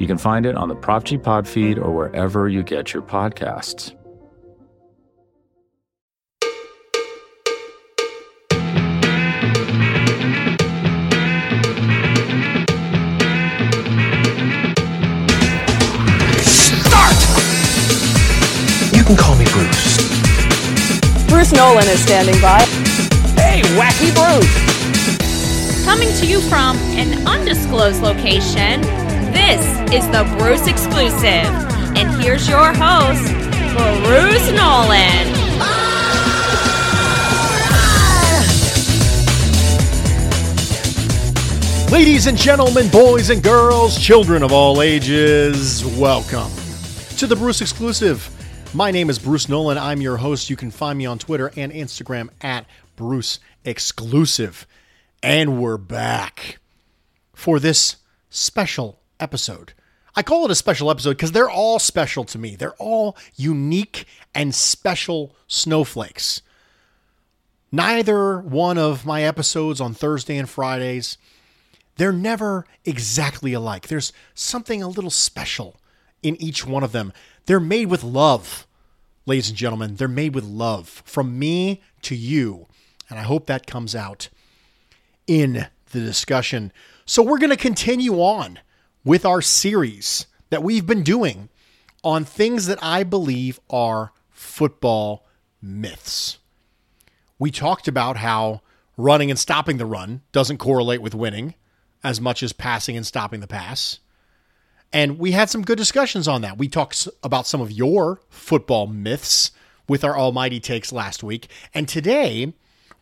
You can find it on the Prop G Pod feed or wherever you get your podcasts. Start! You can call me Bruce. Bruce Nolan is standing by. Hey, Wacky Bruce! Coming to you from an undisclosed location, this is the Bruce Exclusive. And here's your host, Bruce Nolan. Ladies and gentlemen, boys and girls, children of all ages, welcome to the Bruce Exclusive. My name is Bruce Nolan. I'm your host. You can find me on Twitter and Instagram at Bruce Exclusive. And we're back for this special episode. I call it a special episode because they're all special to me. They're all unique and special snowflakes. Neither one of my episodes on Thursday and Fridays they're never exactly alike. There's something a little special in each one of them. They're made with love, ladies and gentlemen. They're made with love from me to you. And I hope that comes out in the discussion. So, we're going to continue on with our series that we've been doing on things that I believe are football myths. We talked about how running and stopping the run doesn't correlate with winning as much as passing and stopping the pass. And we had some good discussions on that. We talked about some of your football myths with our almighty takes last week. And today,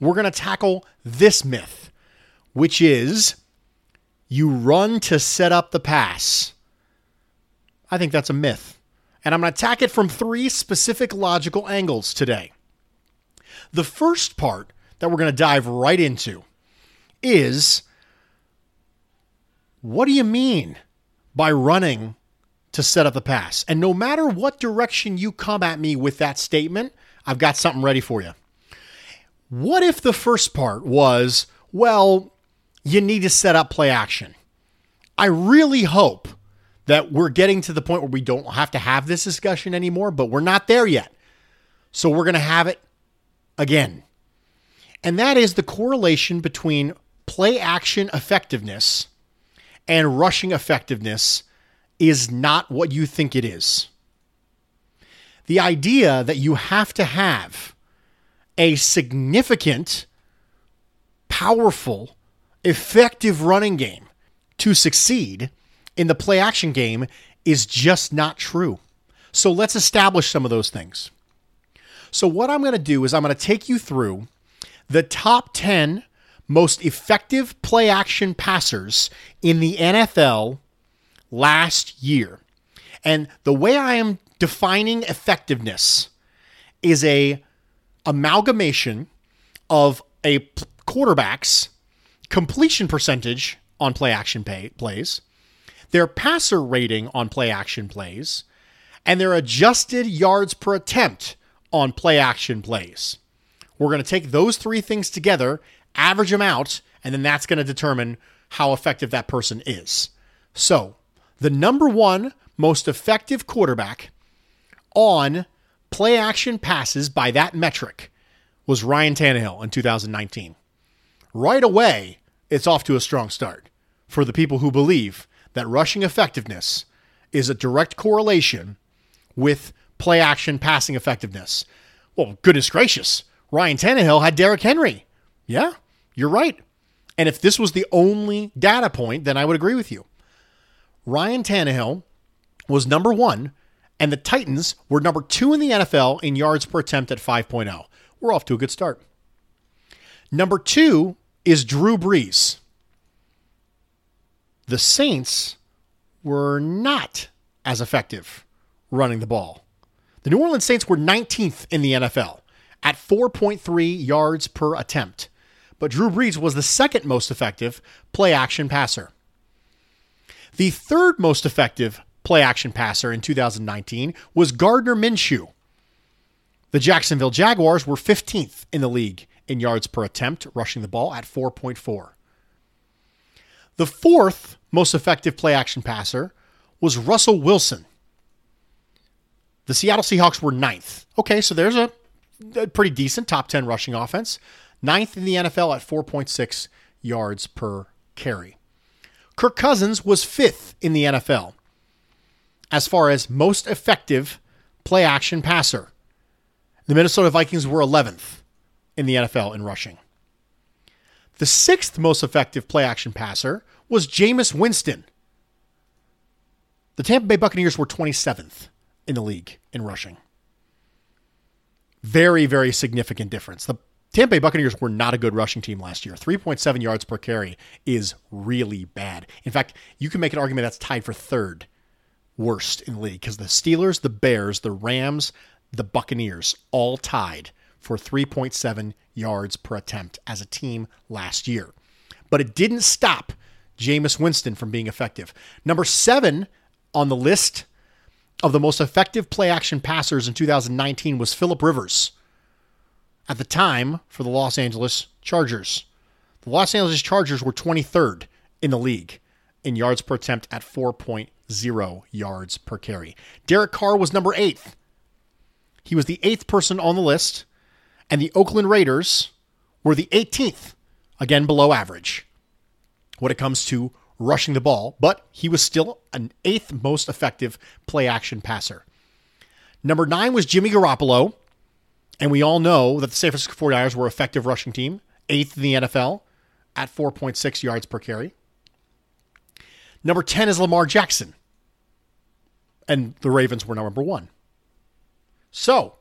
we're going to tackle this myth, which is you run to set up the pass. I think that's a myth. And I'm going to attack it from three specific logical angles today. The first part that we're going to dive right into is what do you mean by running to set up the pass? And no matter what direction you come at me with that statement, I've got something ready for you. What if the first part was, well, you need to set up play action? I really hope that we're getting to the point where we don't have to have this discussion anymore, but we're not there yet. So we're going to have it again. And that is the correlation between play action effectiveness and rushing effectiveness is not what you think it is. The idea that you have to have a significant, powerful, effective running game to succeed in the play action game is just not true. So let's establish some of those things. So, what I'm going to do is I'm going to take you through the top 10 most effective play action passers in the NFL last year. And the way I am defining effectiveness is a amalgamation of a quarterback's completion percentage on play action pay, plays, their passer rating on play action plays, and their adjusted yards per attempt on play action plays. We're going to take those three things together average them out, and then that's going to determine how effective that person is. So, the number one most effective quarterback on play action passes by that metric was Ryan Tannehill in 2019. Right away, it's off to a strong start for the people who believe that rushing effectiveness is a direct correlation with play action passing effectiveness. Well, goodness gracious, Ryan Tannehill had Derrick Henry. Yeah, you're right. And if this was the only data point, then I would agree with you. Ryan Tannehill was number one, and the Titans were number two in the NFL in yards per attempt at 5.0. We're off to a good start. Number two is Drew Brees. The Saints were not as effective running the ball. The New Orleans Saints were 19th in the NFL at 4.3 yards per attempt, but Drew Brees was the second most effective play action passer. The third most effective play action passer in 2019 was Gardner Minshew. The Jacksonville Jaguars were 15th in the league in yards per attempt rushing the ball at 4.4. The fourth most effective play action passer was Russell Wilson. The Seattle Seahawks were ninth. Okay, so there's a, a pretty decent top 10 rushing offense. Ninth in the NFL at 4.6 yards per carry. Kirk Cousins was fifth in the NFL as far as most effective play action passer. The Minnesota Vikings were 11th in the NFL in rushing. The sixth most effective play action passer was Jameis Winston. The Tampa Bay Buccaneers were 27th in the league in rushing. Very, very significant difference. The Tampa Bay Buccaneers were not a good rushing team last year. 3.7 yards per carry is really bad. In fact, you can make an argument that's tied for third worst in the league because the Steelers, the Bears, the Rams, the Buccaneers all tied for 3.7 yards per attempt as a team last year. But it didn't stop Jameis Winston from being effective. Number seven on the list of the most effective play action passers in 2019 was Philip Rivers. At the time, for the Los Angeles Chargers. The Los Angeles Chargers were 23rd in the league in yards per attempt at 4.0 yards per carry. Derek Carr was number eighth. He was the eighth person on the list, and the Oakland Raiders were the 18th, again below average when it comes to rushing the ball, but he was still an eighth most effective play action passer. Number nine was Jimmy Garoppolo, and we all know that the San Francisco 49ers were effective rushing team, eighth in the NFL at 4.6 yards per carry. Number 10 is Lamar Jackson, and the Ravens were number one. So,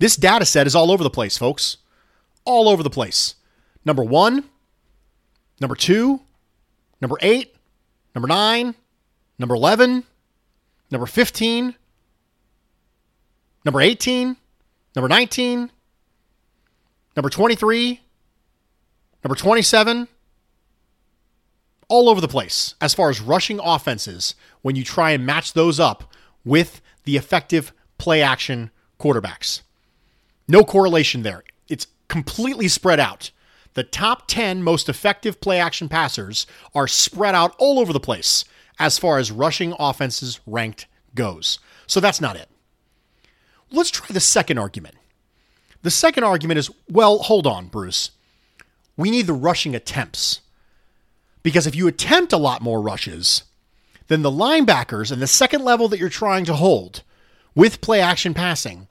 this data set is all over the place, folks. All over the place. Number one, number two, number eight, number nine, number 11, number 15, number 18, number 19, number 23, number 27, all over the place as far as rushing offenses when you try and match those up with the effective play action quarterbacks. No correlation there. It's completely spread out. The top 10 most effective play action passers are spread out all over the place as far as rushing offenses ranked goes. So that's not it. Let's try the second argument. The second argument is well, hold on, Bruce. We need the rushing attempts. Because if you attempt a lot more rushes, then the linebackers and the second level that you're trying to hold with play action passing,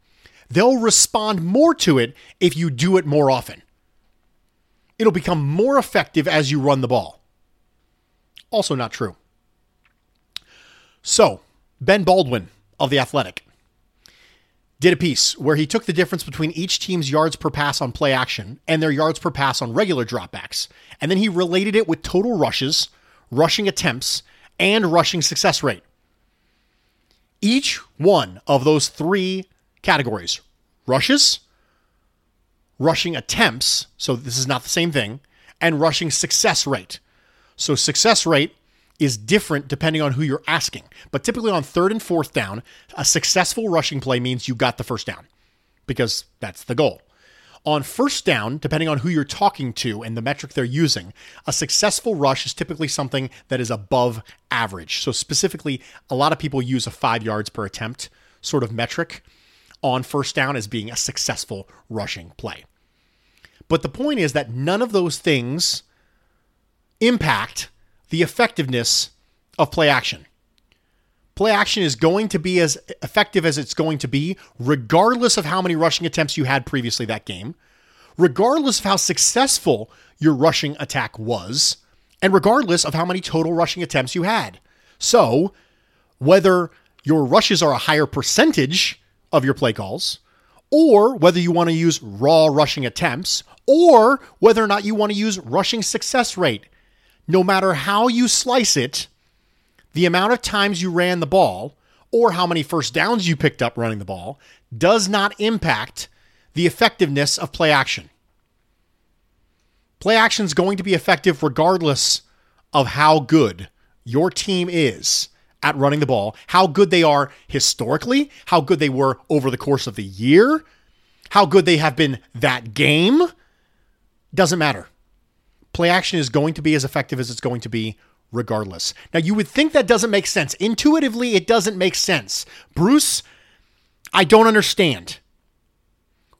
they'll respond more to it if you do it more often. It'll become more effective as you run the ball. Also, not true. So, Ben Baldwin of The Athletic did a piece where he took the difference between each team's yards per pass on play action and their yards per pass on regular dropbacks. And then he related it with total rushes, rushing attempts, and rushing success rate. Each one of those three categories rushes, rushing attempts, so this is not the same thing, and rushing success rate. So success rate is different depending on who you're asking. But typically on third and fourth down, a successful rushing play means you got the first down because that's the goal. On first down, depending on who you're talking to and the metric they're using, a successful rush is typically something that is above average. So, specifically, a lot of people use a five yards per attempt sort of metric on first down as being a successful rushing play. But the point is that none of those things impact the effectiveness of play action. Play action is going to be as effective as it's going to be, regardless of how many rushing attempts you had previously that game, regardless of how successful your rushing attack was, and regardless of how many total rushing attempts you had. So, whether your rushes are a higher percentage of your play calls, or whether you want to use raw rushing attempts, or whether or not you want to use rushing success rate. No matter how you slice it, the amount of times you ran the ball or how many first downs you picked up running the ball does not impact the effectiveness of play action. Play action is going to be effective regardless of how good your team is at running the ball, how good they are historically, how good they were over the course of the year, how good they have been that game. Doesn't matter. Play action is going to be as effective as it's going to be regardless. Now, you would think that doesn't make sense. Intuitively, it doesn't make sense. Bruce, I don't understand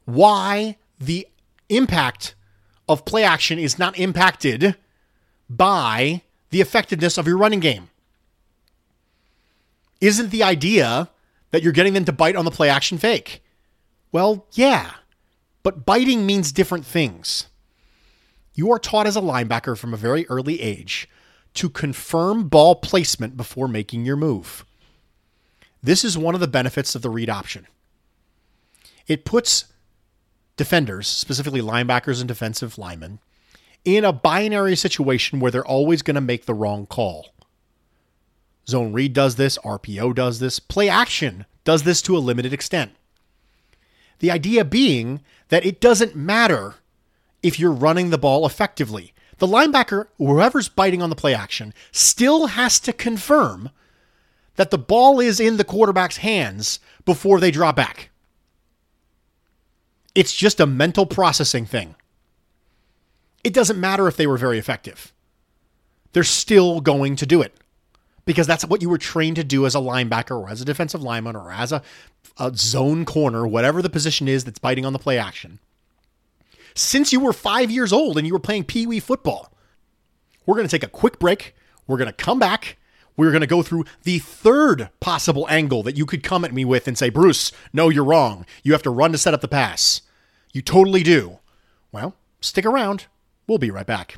why the impact of play action is not impacted by the effectiveness of your running game. Isn't the idea that you're getting them to bite on the play action fake? Well, yeah, but biting means different things. You are taught as a linebacker from a very early age to confirm ball placement before making your move. This is one of the benefits of the read option. It puts defenders, specifically linebackers and defensive linemen, in a binary situation where they're always going to make the wrong call. Zone read does this, RPO does this, play action does this to a limited extent. The idea being that it doesn't matter if you're running the ball effectively. The linebacker, whoever's biting on the play action, still has to confirm that the ball is in the quarterback's hands before they draw back. It's just a mental processing thing. It doesn't matter if they were very effective. They're still going to do it because that's what you were trained to do as a linebacker or as a defensive lineman or as a, a zone corner, whatever the position is that's biting on the play action. Since you were five years old and you were playing pee wee football, we're going to take a quick break. We're going to come back. We're going to go through the third possible angle that you could come at me with and say, Bruce, no, you're wrong. You have to run to set up the pass. You totally do. Well, stick around. We'll be right back.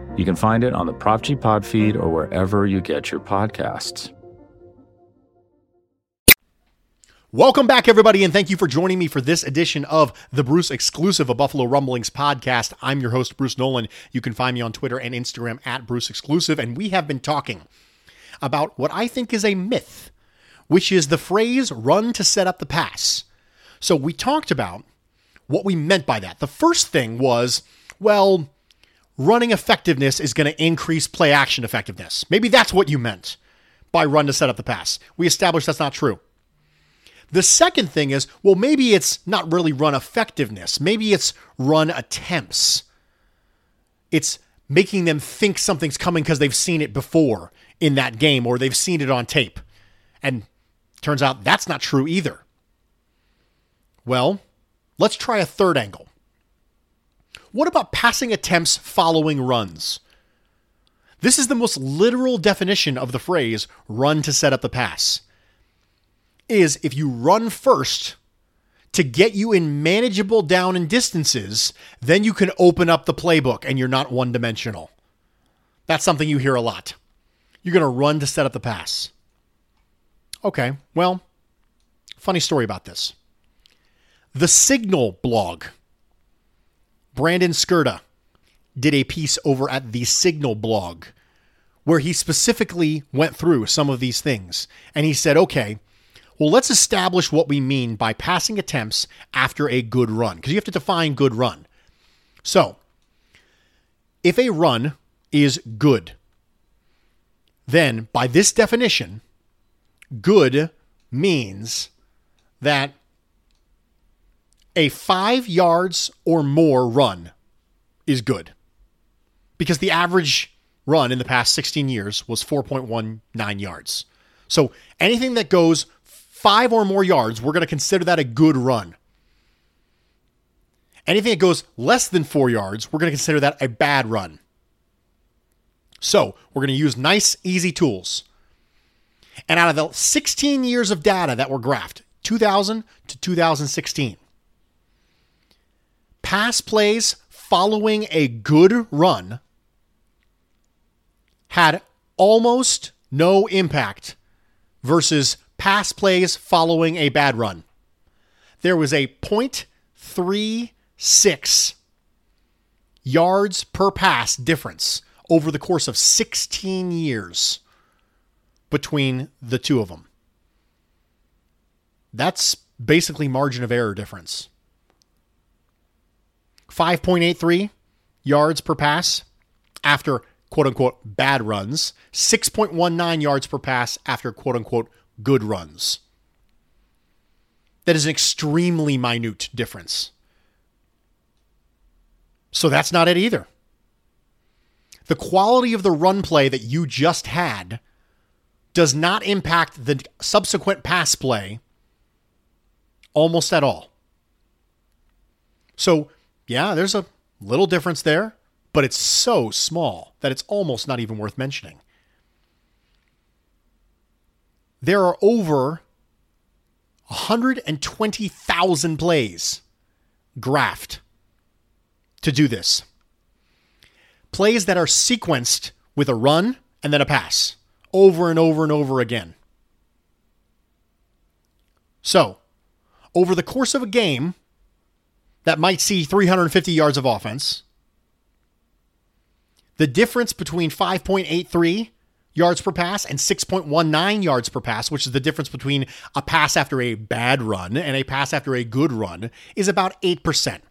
You can find it on the Prop G Pod feed or wherever you get your podcasts. Welcome back, everybody, and thank you for joining me for this edition of the Bruce exclusive of Buffalo Rumblings podcast. I'm your host, Bruce Nolan. You can find me on Twitter and Instagram at Bruce Exclusive, and we have been talking about what I think is a myth, which is the phrase run to set up the pass. So we talked about what we meant by that. The first thing was, well, running effectiveness is going to increase play action effectiveness. Maybe that's what you meant by run to set up the pass. We established that's not true. The second thing is, well, maybe it's not really run effectiveness. Maybe it's run attempts. It's making them think something's coming because they've seen it before in that game or they've seen it on tape. And turns out that's not true either. Well, let's try a third angle. What about passing attempts following runs? This is the most literal definition of the phrase run to set up the pass is if you run first to get you in manageable down and distances, then you can open up the playbook and you're not one dimensional. That's something you hear a lot. You're going to run to set up the pass. Okay, well, funny story about this. The Signal blog, Brandon Skirta did a piece over at the Signal blog where he specifically went through some of these things. And he said, okay, well, let's establish what we mean by passing attempts after a good run, because you have to define good run. So, if a run is good, then by this definition, good means that a five yards or more run is good. Because the average run in the past 16 years was 4.19 yards. So anything that goes five or more yards, we're going to consider that a good run. Anything that goes less than four yards, we're going to consider that a bad run. So we're going to use nice, easy tools. And out of the 16 years of data that were graphed, 2000 to 2016. Pass plays following a good run had almost no impact versus pass plays following a bad run. There was a 0.36 yards per pass difference over the course of 16 years between the two of them. That's basically margin of error difference. 5.83 yards per pass after quote unquote bad runs, 6.19 yards per pass after quote unquote good runs. That is an extremely minute difference. So that's not it either. The quality of the run play that you just had does not impact the subsequent pass play almost at all. So, yeah, there's a little difference there, but it's so small that it's almost not even worth mentioning. There are over 120,000 plays graphed to do this. Plays that are sequenced with a run and then a pass over and over and over again. So, over the course of a game that might see 350 yards of offense, the difference between 5.83 yards per pass and 6.19 yards per pass, which is the difference between a pass after a bad run and a pass after a good run, is about 8%.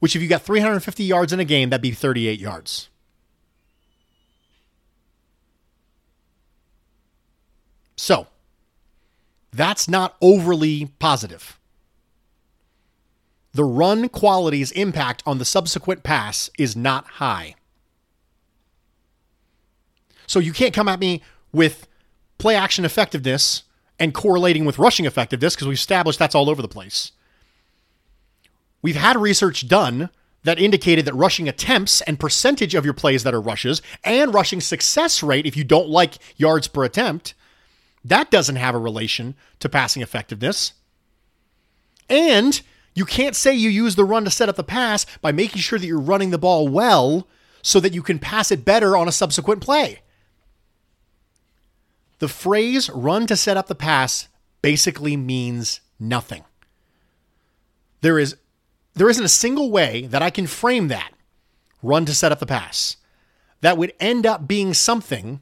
Which, if you got 350 yards in a game, that'd be 38 yards. So, that's not overly positive. The run quality's impact on the subsequent pass is not high. So you can't come at me with play action effectiveness and correlating with rushing effectiveness because we've established that's all over the place. We've had research done that indicated that rushing attempts and percentage of your plays that are rushes and rushing success rate, if you don't like yards per attempt, that doesn't have a relation to passing effectiveness. And you can't say you use the run to set up the pass by making sure that you're running the ball well so that you can pass it better on a subsequent play. The phrase run to set up the pass basically means nothing. There is there isn't a single way that I can frame that run to set up the pass that would end up being something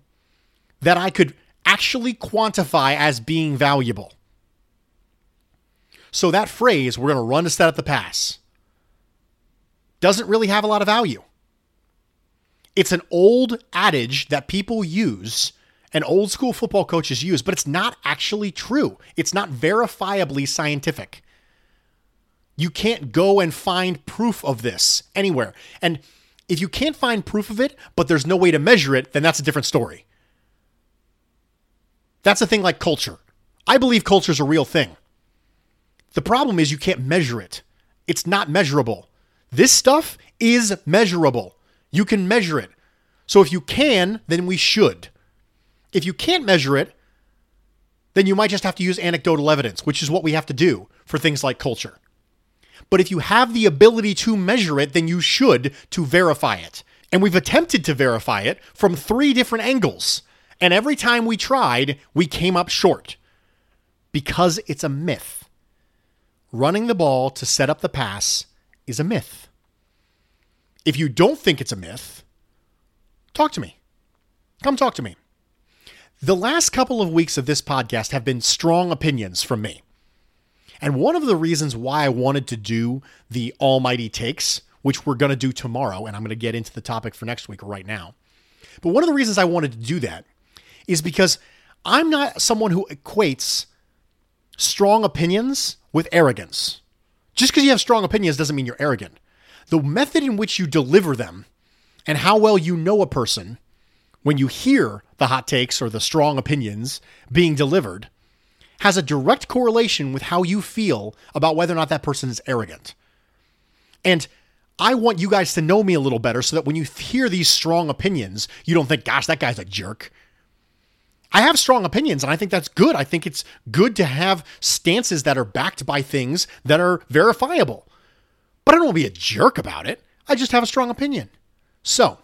that I could actually quantify as being valuable. So that phrase, we're going to run to set up the pass, doesn't really have a lot of value. It's an old adage that people use and old school football coaches use, but it's not actually true. It's not verifiably scientific. You can't go and find proof of this anywhere. And if you can't find proof of it, but there's no way to measure it, then that's a different story. That's a thing like culture. I believe culture is a real thing. The problem is you can't measure it. It's not measurable. This stuff is measurable. You can measure it. So if you can, then we should. If you can't measure it, then you might just have to use anecdotal evidence, which is what we have to do for things like culture. But if you have the ability to measure it, then you should to verify it. And we've attempted to verify it from three different angles. And every time we tried, we came up short because it's a myth. Running the ball to set up the pass is a myth. If you don't think it's a myth, talk to me. Come talk to me. The last couple of weeks of this podcast have been strong opinions from me. And one of the reasons why I wanted to do the Almighty Takes, which we're going to do tomorrow, and I'm going to get into the topic for next week right now. But one of the reasons I wanted to do that is because I'm not someone who equates strong opinions with arrogance. Just because you have strong opinions doesn't mean you're arrogant. The method in which you deliver them and how well you know a person when you hear the hot takes or the strong opinions being delivered has a direct correlation with how you feel about whether or not that person is arrogant. And I want you guys to know me a little better so that when you hear these strong opinions, you don't think, gosh, that guy's a jerk. I have strong opinions, and I think that's good. I think it's good to have stances that are backed by things that are verifiable. But I don't want to be a jerk about it. I just have a strong opinion. So,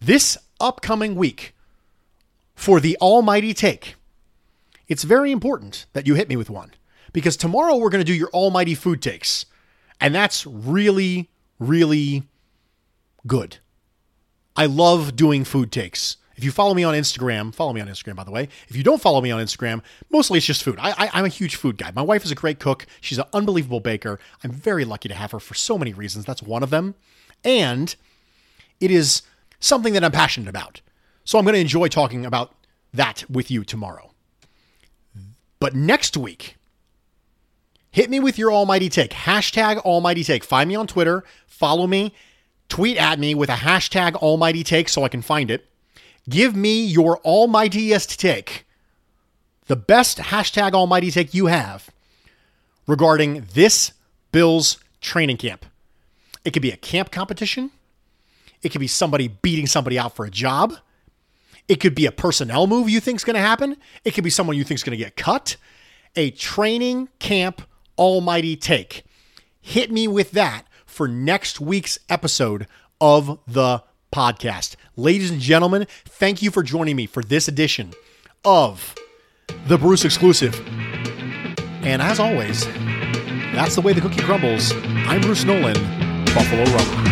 this upcoming week for the almighty take, it's very important that you hit me with one because tomorrow we're going to do your almighty food takes. And that's really, really good. I love doing food takes. If you follow me on Instagram, follow me on Instagram, by the way. If you don't follow me on Instagram, mostly it's just food. I, I, am a huge food guy. My wife is a great cook. She's an unbelievable baker. I'm very lucky to have her for so many reasons. That's one of them. And it is something that I'm passionate about. So I'm going to enjoy talking about that with you tomorrow. But next week, hit me with your almighty take. Hashtag almighty take. Find me on Twitter, follow me, tweet at me with a hashtag almighty take so I can find it. Give me your almightiest take, the best hashtag almighty take you have regarding this Bills training camp. It could be a camp competition. It could be somebody beating somebody out for a job. It could be a personnel move you think is going to happen. It could be someone you think is going to get cut. A training camp almighty take. Hit me with that for next week's episode of the podcast. Ladies and gentlemen, thank you for joining me for this edition of the Bruce Exclusive. And as always, that's the way the cookie crumbles. I'm Bruce Nolan, Buffalo Rumblings.